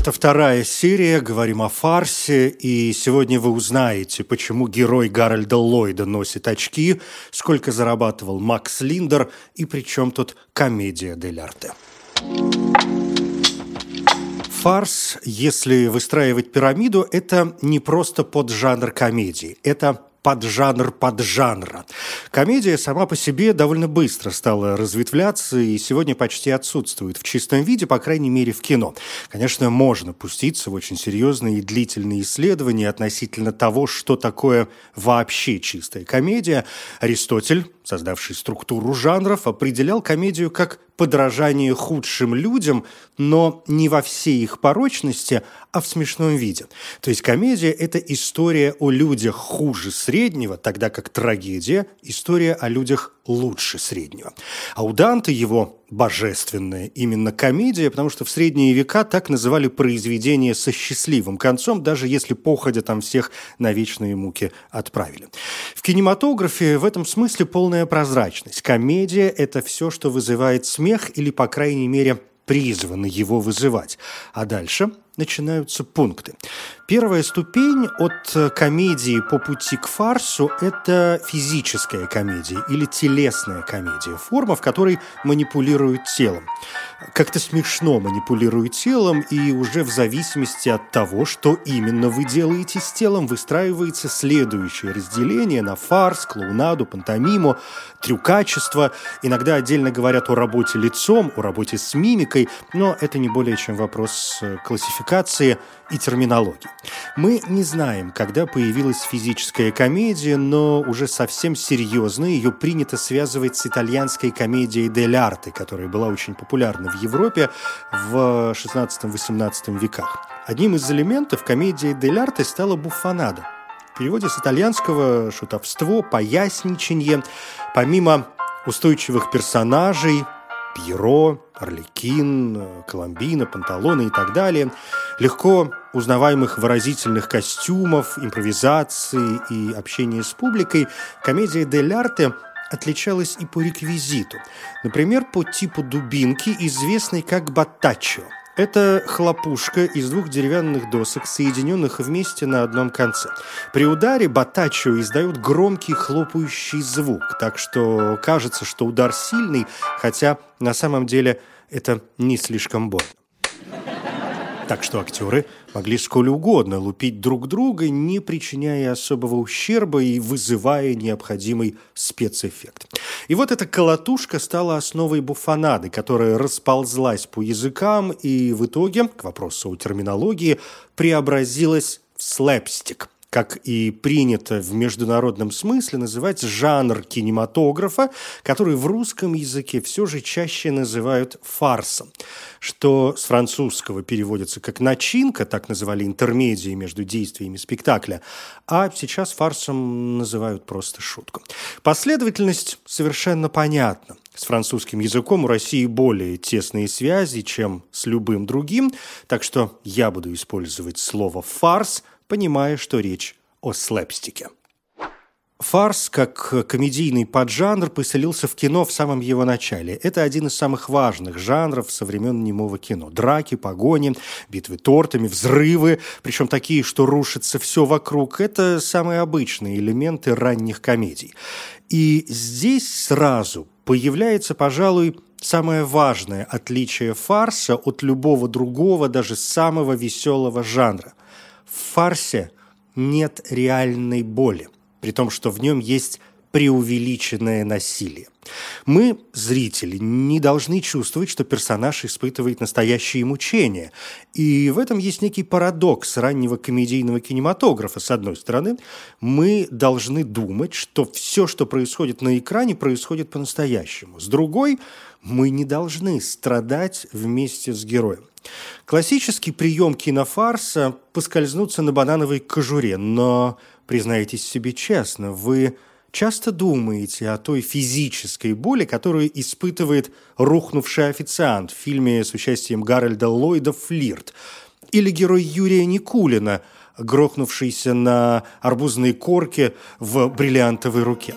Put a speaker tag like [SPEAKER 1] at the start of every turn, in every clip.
[SPEAKER 1] Это вторая серия, говорим о фарсе, и сегодня вы узнаете, почему герой Гарольда Ллойда носит очки, сколько зарабатывал Макс Линдер и при чем тут комедия дель арте. Фарс, если выстраивать пирамиду, это не просто поджанр комедии, это поджанр поджанра. Комедия сама по себе довольно быстро стала разветвляться и сегодня почти отсутствует в чистом виде, по крайней мере, в кино. Конечно, можно пуститься в очень серьезные и длительные исследования относительно того, что такое вообще чистая комедия. Аристотель создавший структуру жанров, определял комедию как подражание худшим людям, но не во всей их порочности, а в смешном виде. То есть комедия – это история о людях хуже среднего, тогда как трагедия – история о людях лучше среднего. А у Данте его божественная именно комедия, потому что в средние века так называли произведения со счастливым концом, даже если походя там всех на вечные муки отправили. В кинематографе в этом смысле полная прозрачность. Комедия – это все, что вызывает смех или, по крайней мере, призваны его вызывать. А дальше начинаются пункты. Первая ступень от э, комедии по пути к фарсу – это физическая комедия или телесная комедия, форма, в которой манипулируют телом. Как-то смешно манипулируют телом, и уже в зависимости от того, что именно вы делаете с телом, выстраивается следующее разделение на фарс, клоунаду, пантомиму, трюкачество. Иногда отдельно говорят о работе лицом, о работе с мимикой, но это не более чем вопрос э, классификации и терминологии. Мы не знаем, когда появилась физическая комедия, но уже совсем серьезно ее принято связывать с итальянской комедией «Дель арте», которая была очень популярна в Европе в XVI-XVIII веках. Одним из элементов комедии «Дель арте» стала буфанада. В переводе с итальянского «шутовство», «поясничанье». Помимо устойчивых персонажей – Пьеро, Орликин, Коломбина, Панталоны и так далее, легко узнаваемых выразительных костюмов, импровизации и общения с публикой, комедия «Дель арте» отличалась и по реквизиту. Например, по типу дубинки, известной как «баттачо», это хлопушка из двух деревянных досок, соединенных вместе на одном конце. При ударе батачо издает громкий хлопающий звук, так что кажется, что удар сильный, хотя на самом деле это не слишком больно так что актеры могли сколь угодно лупить друг друга, не причиняя особого ущерба и вызывая необходимый спецэффект. И вот эта колотушка стала основой буфонады, которая расползлась по языкам и в итоге, к вопросу о терминологии, преобразилась в слэпстик – как и принято в международном смысле называть жанр кинематографа, который в русском языке все же чаще называют фарсом, что с французского переводится как начинка, так называли интермедии между действиями спектакля, а сейчас фарсом называют просто шутку. Последовательность совершенно понятна. С французским языком у России более тесные связи, чем с любым другим, так что я буду использовать слово «фарс» понимая, что речь о слэпстике. Фарс, как комедийный поджанр, поселился в кино в самом его начале. Это один из самых важных жанров со времен немого кино. Драки, погони, битвы тортами, взрывы, причем такие, что рушится все вокруг. Это самые обычные элементы ранних комедий. И здесь сразу появляется, пожалуй, самое важное отличие фарса от любого другого, даже самого веселого жанра. В фарсе нет реальной боли, при том, что в нем есть преувеличенное насилие. Мы, зрители, не должны чувствовать, что персонаж испытывает настоящие мучения. И в этом есть некий парадокс раннего комедийного кинематографа. С одной стороны, мы должны думать, что все, что происходит на экране, происходит по-настоящему. С другой, мы не должны страдать вместе с героем. Классический прием кинофарса – поскользнуться на банановой кожуре, но, признайтесь себе честно, вы часто думаете о той физической боли, которую испытывает рухнувший официант в фильме с участием Гарольда Ллойда «Флирт», или герой Юрия Никулина, грохнувшийся на арбузной корке в бриллиантовой руке.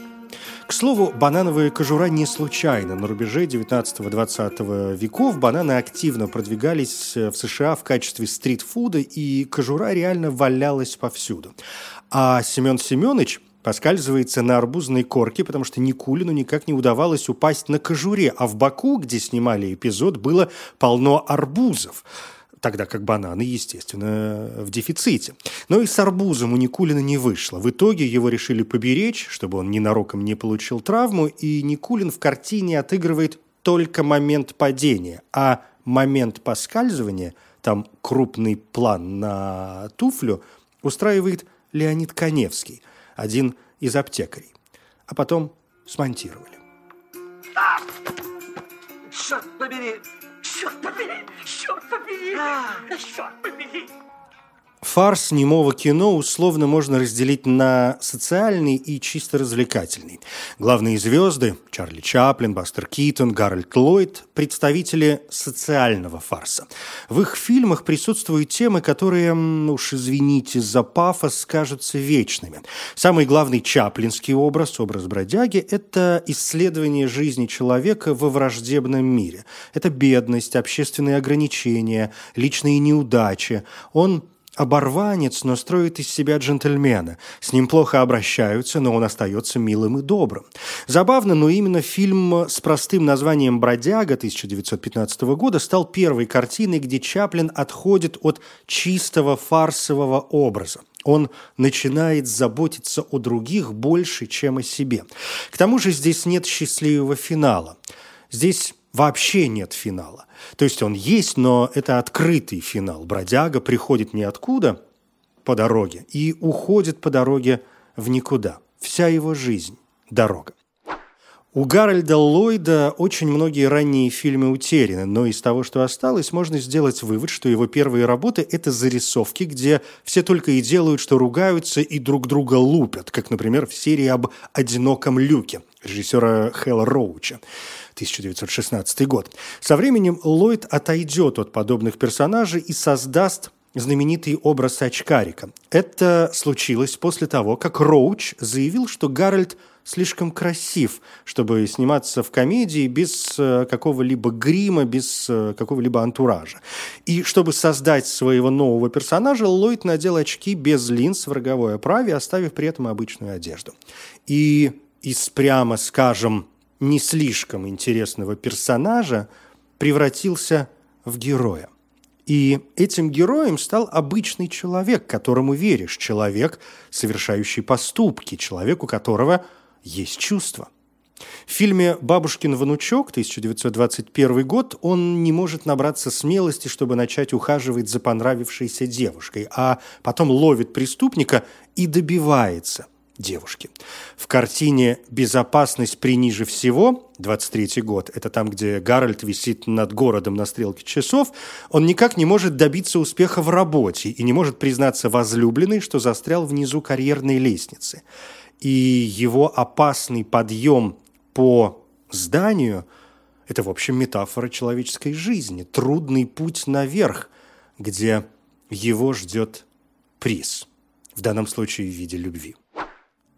[SPEAKER 1] К слову, банановая кожура не случайно. На рубеже 19-20 веков бананы активно продвигались в США в качестве стритфуда, и кожура реально валялась повсюду. А Семен Семенович поскальзывается на арбузной корке, потому что Никулину никак не удавалось упасть на кожуре, а в Баку, где снимали эпизод, было полно арбузов тогда как бананы, естественно, в дефиците. Но и с арбузом у Никулина не вышло. В итоге его решили поберечь, чтобы он ненароком не получил травму, и Никулин в картине отыгрывает только момент падения, а момент поскальзывания, там крупный план на туфлю, устраивает Леонид Коневский, один из аптекарей. А потом смонтировали. А!
[SPEAKER 2] Черт побери! Черт побери! Черт побери! А, черт побери!
[SPEAKER 1] Фарс немого кино условно можно разделить на социальный и чисто развлекательный. Главные звезды – Чарли Чаплин, Бастер Китон, Гарольд Ллойд – представители социального фарса. В их фильмах присутствуют темы, которые, уж извините за пафос, кажутся вечными. Самый главный чаплинский образ, образ бродяги – это исследование жизни человека во враждебном мире. Это бедность, общественные ограничения, личные неудачи. Он Оборванец, но строит из себя джентльмена. С ним плохо обращаются, но он остается милым и добрым. Забавно, но именно фильм с простым названием «Бродяга» 1915 года стал первой картиной, где Чаплин отходит от чистого фарсового образа. Он начинает заботиться о других больше, чем о себе. К тому же здесь нет счастливого финала. Здесь вообще нет финала. То есть он есть, но это открытый финал. Бродяга приходит ниоткуда по дороге и уходит по дороге в никуда. Вся его жизнь – дорога. У Гарольда Ллойда очень многие ранние фильмы утеряны, но из того, что осталось, можно сделать вывод, что его первые работы – это зарисовки, где все только и делают, что ругаются и друг друга лупят, как, например, в серии об «Одиноком люке» режиссера Хэлла Роуча. 1916 год. Со временем Ллойд отойдет от подобных персонажей и создаст знаменитый образ очкарика. Это случилось после того, как Роуч заявил, что Гарольд слишком красив, чтобы сниматься в комедии без э, какого-либо грима, без э, какого-либо антуража. И чтобы создать своего нового персонажа, Ллойд надел очки без линз в роговой оправе, оставив при этом обычную одежду. И из, прямо скажем, не слишком интересного персонажа превратился в героя. И этим героем стал обычный человек, которому веришь, человек, совершающий поступки, человек, у которого есть чувства. В фильме «Бабушкин внучок» 1921 год он не может набраться смелости, чтобы начать ухаживать за понравившейся девушкой, а потом ловит преступника и добивается девушки. В картине «Безопасность приниже всего» 23 год, это там, где Гарольд висит над городом на стрелке часов, он никак не может добиться успеха в работе и не может признаться возлюбленной, что застрял внизу карьерной лестницы. И его опасный подъем по зданию – это, в общем, метафора человеческой жизни, трудный путь наверх, где его ждет приз, в данном случае в виде любви.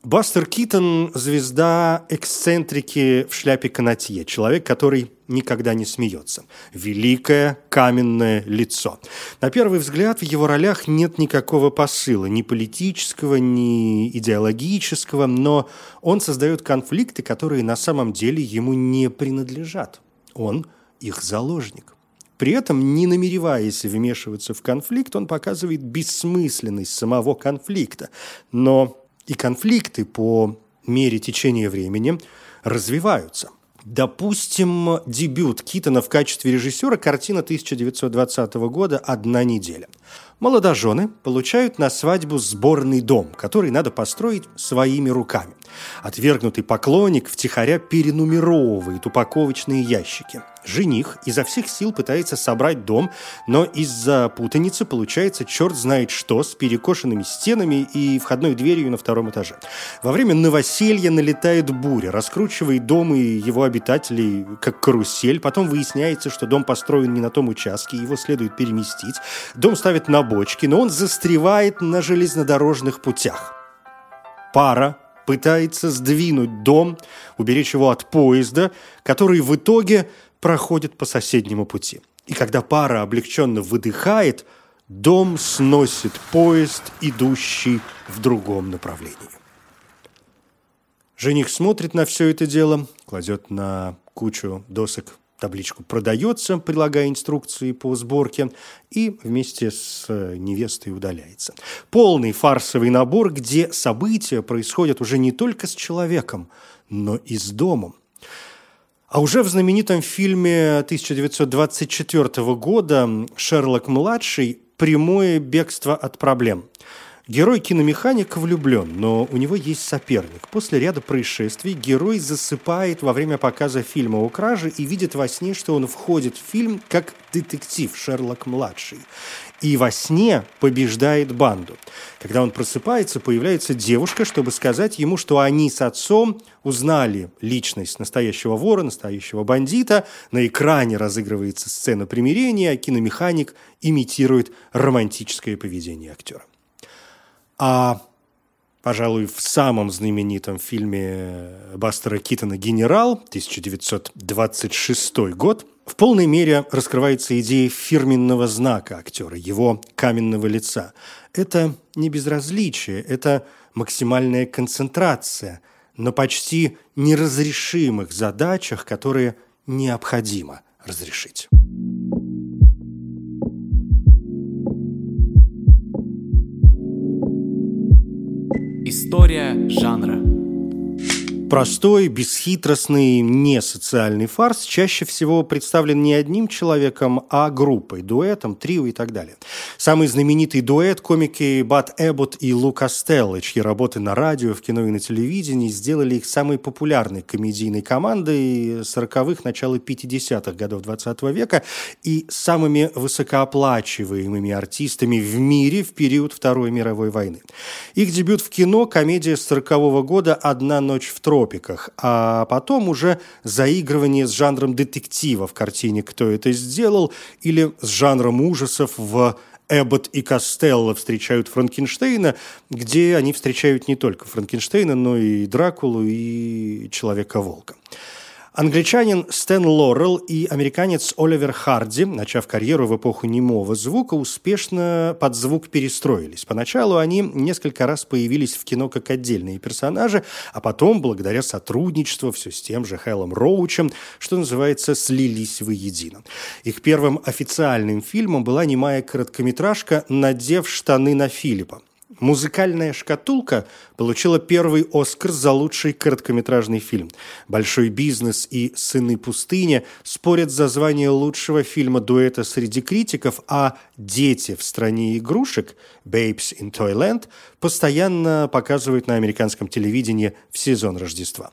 [SPEAKER 1] Бастер Китон – звезда эксцентрики в шляпе канатье, человек, который никогда не смеется. Великое каменное лицо. На первый взгляд в его ролях нет никакого посыла, ни политического, ни идеологического, но он создает конфликты, которые на самом деле ему не принадлежат. Он их заложник. При этом, не намереваясь вмешиваться в конфликт, он показывает бессмысленность самого конфликта. Но и конфликты по мере течения времени развиваются. Допустим, дебют Китона в качестве режиссера картина 1920 года «Одна неделя». Молодожены получают на свадьбу сборный дом, который надо построить своими руками. Отвергнутый поклонник втихаря перенумеровывает упаковочные ящики. Жених изо всех сил пытается собрать дом, но из-за путаницы получается черт знает что с перекошенными стенами и входной дверью на втором этаже. Во время новоселья налетает буря, раскручивает дом и его обитателей как карусель. Потом выясняется, что дом построен не на том участке, его следует переместить. Дом ставят на бочки, но он застревает на железнодорожных путях. Пара пытается сдвинуть дом, уберечь его от поезда, который в итоге проходит по соседнему пути. И когда пара облегченно выдыхает, дом сносит поезд, идущий в другом направлении. Жених смотрит на все это дело, кладет на кучу досок табличку «Продается», прилагая инструкции по сборке, и вместе с невестой удаляется. Полный фарсовый набор, где события происходят уже не только с человеком, но и с домом. А уже в знаменитом фильме 1924 года «Шерлок-младший» прямое бегство от проблем. Герой киномеханика влюблен, но у него есть соперник. После ряда происшествий герой засыпает во время показа фильма о краже и видит во сне, что он входит в фильм как детектив Шерлок-младший. И во сне побеждает банду. Когда он просыпается, появляется девушка, чтобы сказать ему, что они с отцом узнали личность настоящего вора, настоящего бандита. На экране разыгрывается сцена примирения, а киномеханик имитирует романтическое поведение актера. А, пожалуй, в самом знаменитом фильме Бастера Китона «Генерал» 1926 год в полной мере раскрывается идея фирменного знака актера, его каменного лица. Это не безразличие, это максимальная концентрация на почти неразрешимых задачах, которые необходимо разрешить.
[SPEAKER 3] История жанра.
[SPEAKER 1] Простой, бесхитростный, не социальный фарс чаще всего представлен не одним человеком, а группой, дуэтом, трио и так далее. Самый знаменитый дуэт – комики Бат Эббот и Лу Костелло, чьи работы на радио, в кино и на телевидении сделали их самой популярной комедийной командой 40-х, начала 50-х годов 20 -го века и самыми высокооплачиваемыми артистами в мире в период Второй мировой войны. Их дебют в кино – комедия 40 -го года «Одна ночь в тропиках», тропиках, а потом уже заигрывание с жанром детектива в картине «Кто это сделал» или с жанром ужасов в Эббот и Костелло встречают Франкенштейна, где они встречают не только Франкенштейна, но и Дракулу, и Человека-волка. Англичанин Стэн Лорел и американец Оливер Харди, начав карьеру в эпоху немого звука, успешно под звук перестроились. Поначалу они несколько раз появились в кино как отдельные персонажи, а потом, благодаря сотрудничеству все с тем же Хеллом Роучем, что называется, слились воедино. Их первым официальным фильмом была немая короткометражка «Надев штаны на Филиппа». Музыкальная шкатулка получила первый Оскар за лучший короткометражный фильм. Большой бизнес и Сыны пустыни спорят за звание лучшего фильма дуэта среди критиков, а Дети в стране игрушек Babes in Toyland постоянно показывают на американском телевидении в сезон Рождества.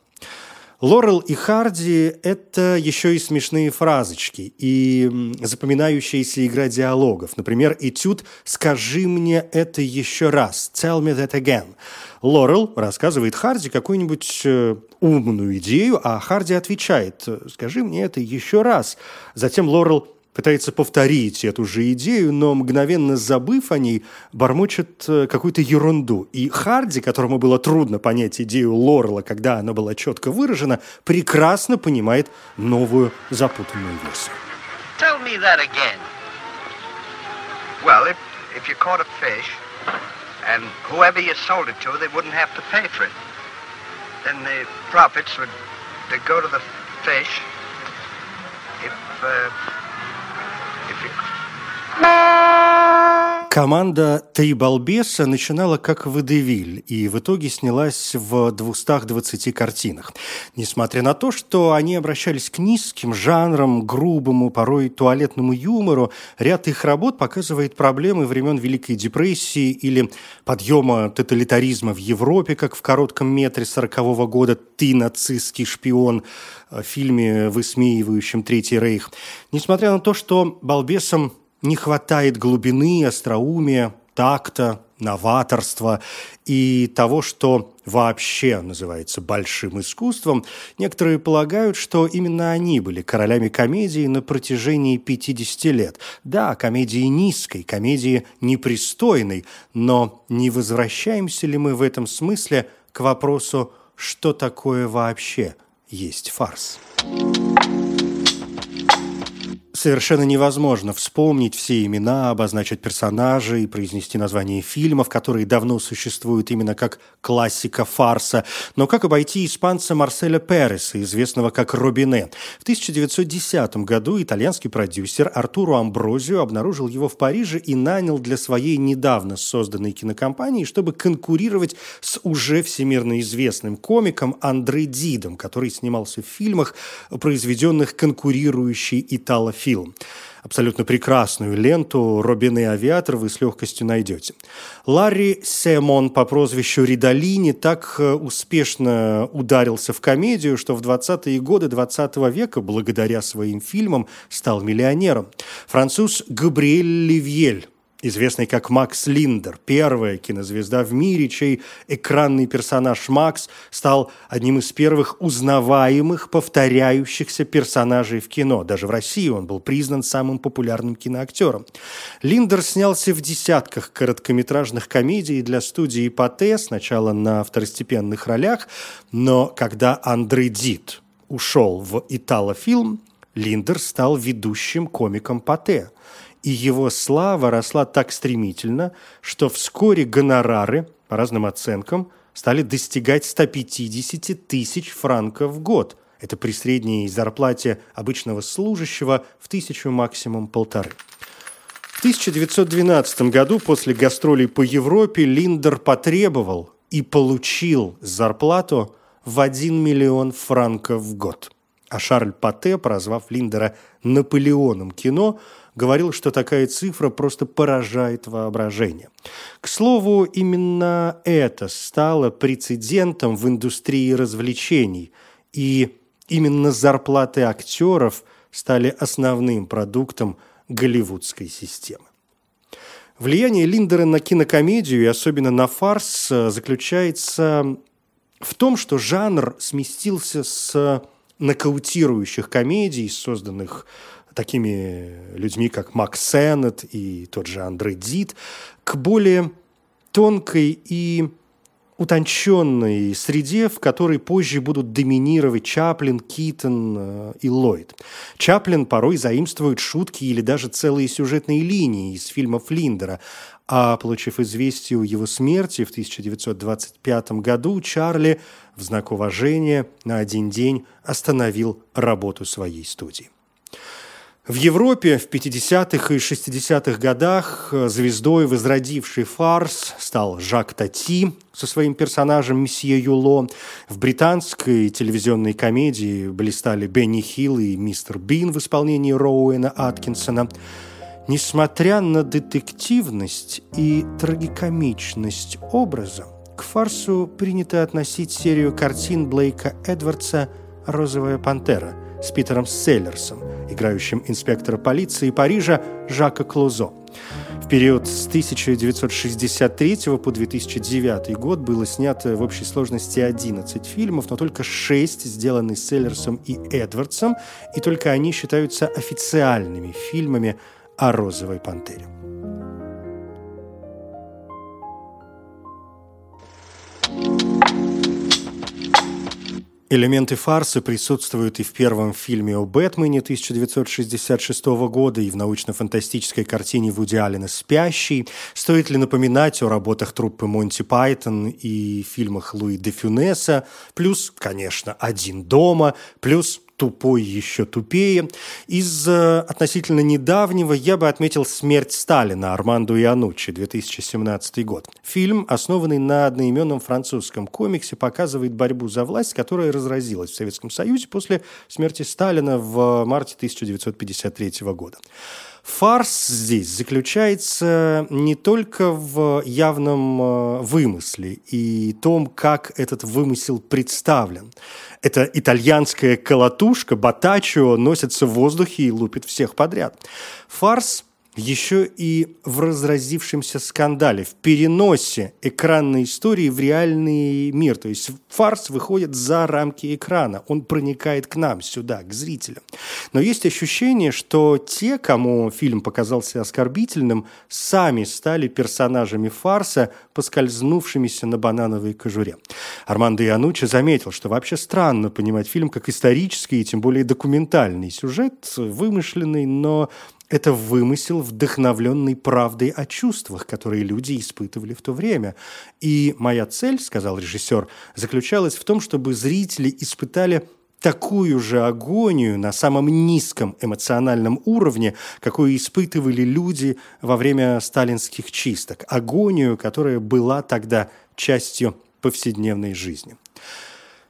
[SPEAKER 1] Лорел и Харди – это еще и смешные фразочки и запоминающаяся игра диалогов. Например, этюд «Скажи мне это еще раз» – «Tell me that again». Лорел рассказывает Харди какую-нибудь э, умную идею, а Харди отвечает «Скажи мне это еще раз». Затем Лорел пытается повторить эту же идею, но мгновенно забыв о ней, бормочет э, какую-то ерунду. И Харди, которому было трудно понять идею Лорела, когда она была четко выражена, прекрасно понимает новую запутанную версию.
[SPEAKER 4] Tell me that again. Well, if, if you caught a fish, and whoever you sold it to, they wouldn't have to pay for it. Then the profits would go to the fish. If uh,
[SPEAKER 1] Команда «Три балбеса» начинала как «Водевиль» и в итоге снялась в 220 картинах. Несмотря на то, что они обращались к низким жанрам, грубому, порой туалетному юмору, ряд их работ показывает проблемы времен Великой депрессии или подъема тоталитаризма в Европе, как в коротком метре 40-го года «Ты нацистский шпион», в фильме, высмеивающем Третий Рейх. Несмотря на то, что балбесам не хватает глубины, остроумия, такта, новаторства и того, что вообще называется большим искусством, некоторые полагают, что именно они были королями комедии на протяжении 50 лет. Да, комедии низкой, комедии непристойной, но не возвращаемся ли мы в этом смысле к вопросу, что такое вообще есть фарс? Совершенно невозможно вспомнить все имена, обозначить персонажей, произнести название фильмов, которые давно существуют именно как классика фарса. Но как обойти испанца Марселя Переса, известного как Робине? В 1910 году итальянский продюсер Артуро Амброзио обнаружил его в Париже и нанял для своей недавно созданной кинокомпании, чтобы конкурировать с уже всемирно известным комиком Андре Дидом, который снимался в фильмах, произведенных конкурирующей итало фильм. Абсолютно прекрасную ленту «Робин авиатор» вы с легкостью найдете. Ларри Семон по прозвищу Ридолини так э, успешно ударился в комедию, что в 20-е годы 20 -го века, благодаря своим фильмам, стал миллионером. Француз Габриэль Ливьель известный как Макс Линдер, первая кинозвезда в мире, чей экранный персонаж Макс стал одним из первых узнаваемых, повторяющихся персонажей в кино. Даже в России он был признан самым популярным киноактером. Линдер снялся в десятках короткометражных комедий для студии Пате, сначала на второстепенных ролях, но когда Андрей Дит ушел в Италофильм, Линдер стал ведущим комиком Пате – и его слава росла так стремительно, что вскоре гонорары, по разным оценкам, стали достигать 150 тысяч франков в год. Это при средней зарплате обычного служащего в тысячу максимум полторы. В 1912 году после гастролей по Европе Линдер потребовал и получил зарплату в 1 миллион франков в год. А Шарль Пате, прозвав Линдера Наполеоном кино, говорил, что такая цифра просто поражает воображение. К слову, именно это стало прецедентом в индустрии развлечений, и именно зарплаты актеров стали основным продуктом голливудской системы. Влияние Линдера на кинокомедию и особенно на фарс заключается в том, что жанр сместился с нокаутирующих комедий, созданных такими людьми, как Макс Сеннет и тот же Андре Дит, к более тонкой и утонченной среде, в которой позже будут доминировать Чаплин, Китон э, и Ллойд. Чаплин порой заимствует шутки или даже целые сюжетные линии из фильмов Линдера, а получив известие о его смерти в 1925 году, Чарли в знак уважения на один день остановил работу своей студии. В Европе в 50-х и 60-х годах э, звездой возродивший фарс стал Жак Тати со своим персонажем месье Юло. В британской телевизионной комедии блистали Бенни Хилл и мистер Бин в исполнении Роуэна Аткинсона. Несмотря на детективность и трагикомичность образа, к фарсу принято относить серию картин Блейка Эдвардса «Розовая пантера», с Питером Селлерсом, играющим инспектора полиции Парижа Жака Клозо. В период с 1963 по 2009 год было снято в общей сложности 11 фильмов, но только 6 сделаны Селлерсом и Эдвардсом, и только они считаются официальными фильмами о «Розовой пантере». Элементы фарса присутствуют и в первом фильме о Бэтмене 1966 года, и в научно-фантастической картине Вуди Аллена «Спящий». Стоит ли напоминать о работах труппы Монти Пайтон и фильмах Луи де Фюнеса, плюс, конечно, «Один дома», плюс тупой еще тупее. Из э, относительно недавнего я бы отметил «Смерть Сталина» Армандо Иануччи, 2017 год. Фильм, основанный на одноименном французском комиксе, показывает борьбу за власть, которая разразилась в Советском Союзе после смерти Сталина в марте 1953 года. Фарс здесь заключается не только в явном э, вымысле и том, как этот вымысел представлен. Эта итальянская колотушка, батачо, носится в воздухе и лупит всех подряд. Фарс – еще и в разразившемся скандале, в переносе экранной истории в реальный мир. То есть фарс выходит за рамки экрана, он проникает к нам сюда, к зрителям. Но есть ощущение, что те, кому фильм показался оскорбительным, сами стали персонажами фарса, поскользнувшимися на банановой кожуре. Армандо Иануччи заметил, что вообще странно понимать фильм как исторический и тем более документальный сюжет, вымышленный, но это вымысел, вдохновленный правдой о чувствах, которые люди испытывали в то время. И моя цель, сказал режиссер, заключалась в том, чтобы зрители испытали такую же агонию на самом низком эмоциональном уровне, какую испытывали люди во время сталинских чисток. Агонию, которая была тогда частью повседневной жизни.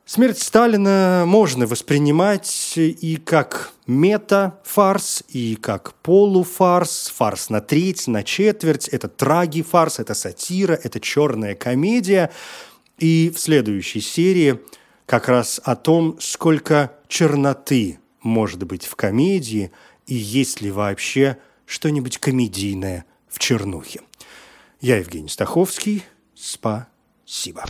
[SPEAKER 1] Смерть Сталина можно воспринимать и как мета-фарс, и как полуфарс, фарс на треть, на четверть. Это траги-фарс, это сатира, это черная комедия. И в следующей серии как раз о том, сколько черноты может быть в комедии и есть ли вообще что-нибудь комедийное в чернухе. Я Евгений Стаховский. Спасибо.